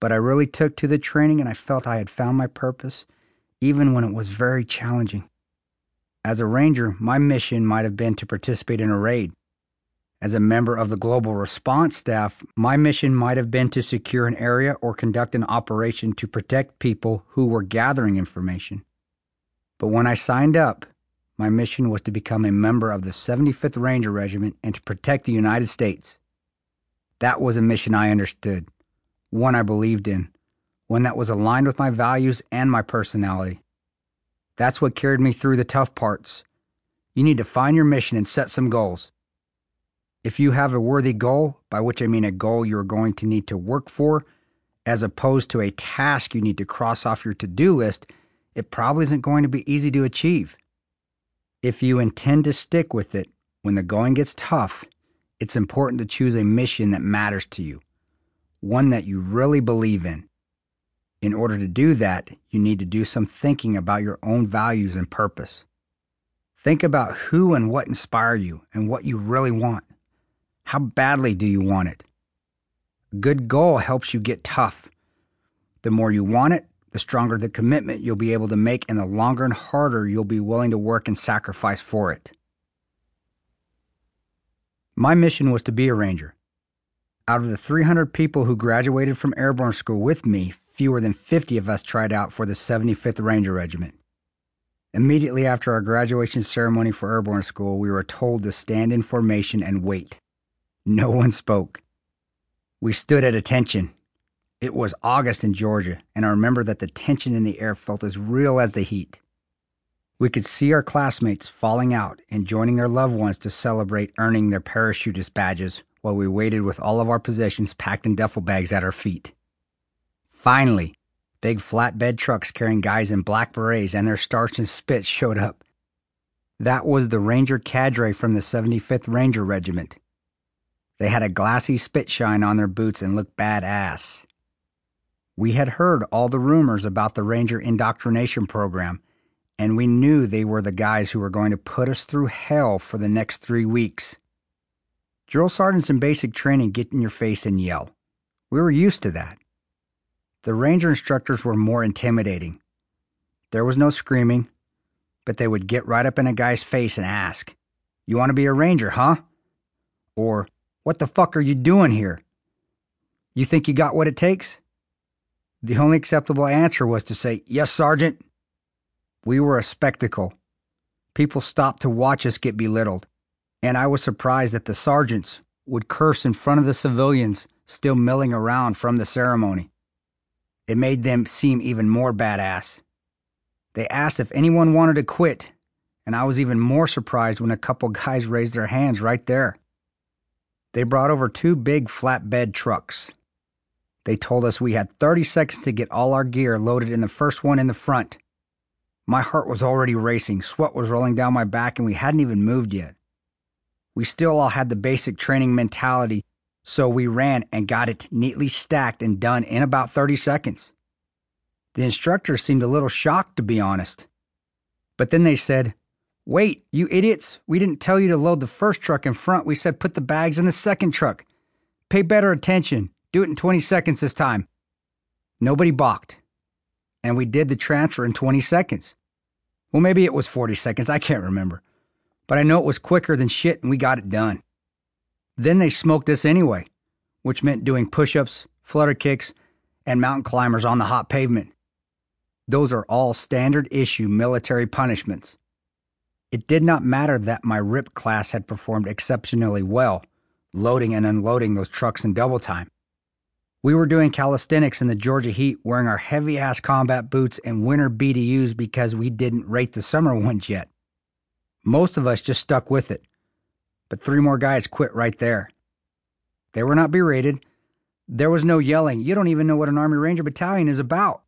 but I really took to the training and I felt I had found my purpose, even when it was very challenging. As a ranger, my mission might have been to participate in a raid. As a member of the global response staff, my mission might have been to secure an area or conduct an operation to protect people who were gathering information. But when I signed up, my mission was to become a member of the 75th Ranger Regiment and to protect the United States. That was a mission I understood, one I believed in, one that was aligned with my values and my personality. That's what carried me through the tough parts. You need to find your mission and set some goals. If you have a worthy goal, by which I mean a goal you're going to need to work for, as opposed to a task you need to cross off your to do list, it probably isn't going to be easy to achieve. If you intend to stick with it when the going gets tough, it's important to choose a mission that matters to you, one that you really believe in. In order to do that, you need to do some thinking about your own values and purpose. Think about who and what inspire you and what you really want. How badly do you want it? A good goal helps you get tough. The more you want it, the stronger the commitment you'll be able to make and the longer and harder you'll be willing to work and sacrifice for it. My mission was to be a ranger. Out of the 300 people who graduated from airborne school with me, fewer than 50 of us tried out for the 75th Ranger Regiment. Immediately after our graduation ceremony for airborne school, we were told to stand in formation and wait. No one spoke. We stood at attention. It was August in Georgia, and I remember that the tension in the air felt as real as the heat. We could see our classmates falling out and joining their loved ones to celebrate earning their parachutist badges while we waited with all of our possessions packed in duffel bags at our feet. Finally, big flatbed trucks carrying guys in black berets and their starch and spits showed up. That was the Ranger cadre from the 75th Ranger Regiment. They had a glassy spit shine on their boots and looked badass. We had heard all the rumors about the Ranger indoctrination program, and we knew they were the guys who were going to put us through hell for the next three weeks. Drill sergeants in basic training get in your face and yell. We were used to that. The Ranger instructors were more intimidating. There was no screaming, but they would get right up in a guy's face and ask, You want to be a Ranger, huh? Or, What the fuck are you doing here? You think you got what it takes? The only acceptable answer was to say, Yes, Sergeant. We were a spectacle. People stopped to watch us get belittled, and I was surprised that the sergeants would curse in front of the civilians still milling around from the ceremony. It made them seem even more badass. They asked if anyone wanted to quit, and I was even more surprised when a couple guys raised their hands right there. They brought over two big flatbed trucks. They told us we had 30 seconds to get all our gear loaded in the first one in the front. My heart was already racing, sweat was rolling down my back, and we hadn't even moved yet. We still all had the basic training mentality, so we ran and got it neatly stacked and done in about 30 seconds. The instructor seemed a little shocked, to be honest. But then they said, Wait, you idiots, we didn't tell you to load the first truck in front. We said put the bags in the second truck. Pay better attention. Do it in 20 seconds this time. Nobody balked. And we did the transfer in 20 seconds. Well, maybe it was 40 seconds. I can't remember. But I know it was quicker than shit and we got it done. Then they smoked us anyway, which meant doing push ups, flutter kicks, and mountain climbers on the hot pavement. Those are all standard issue military punishments. It did not matter that my RIP class had performed exceptionally well, loading and unloading those trucks in double time. We were doing calisthenics in the Georgia heat wearing our heavy ass combat boots and winter BDUs because we didn't rate the summer ones yet. Most of us just stuck with it, but three more guys quit right there. They were not berated. There was no yelling. You don't even know what an Army Ranger battalion is about.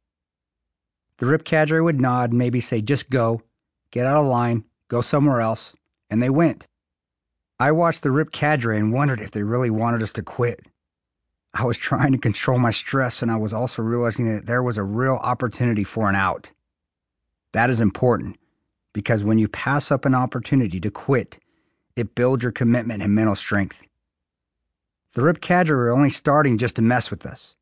The RIP cadre would nod maybe say, just go, get out of line, go somewhere else, and they went. I watched the RIP cadre and wondered if they really wanted us to quit. I was trying to control my stress, and I was also realizing that there was a real opportunity for an out. That is important because when you pass up an opportunity to quit, it builds your commitment and mental strength. The RIP cadre are only starting just to mess with us.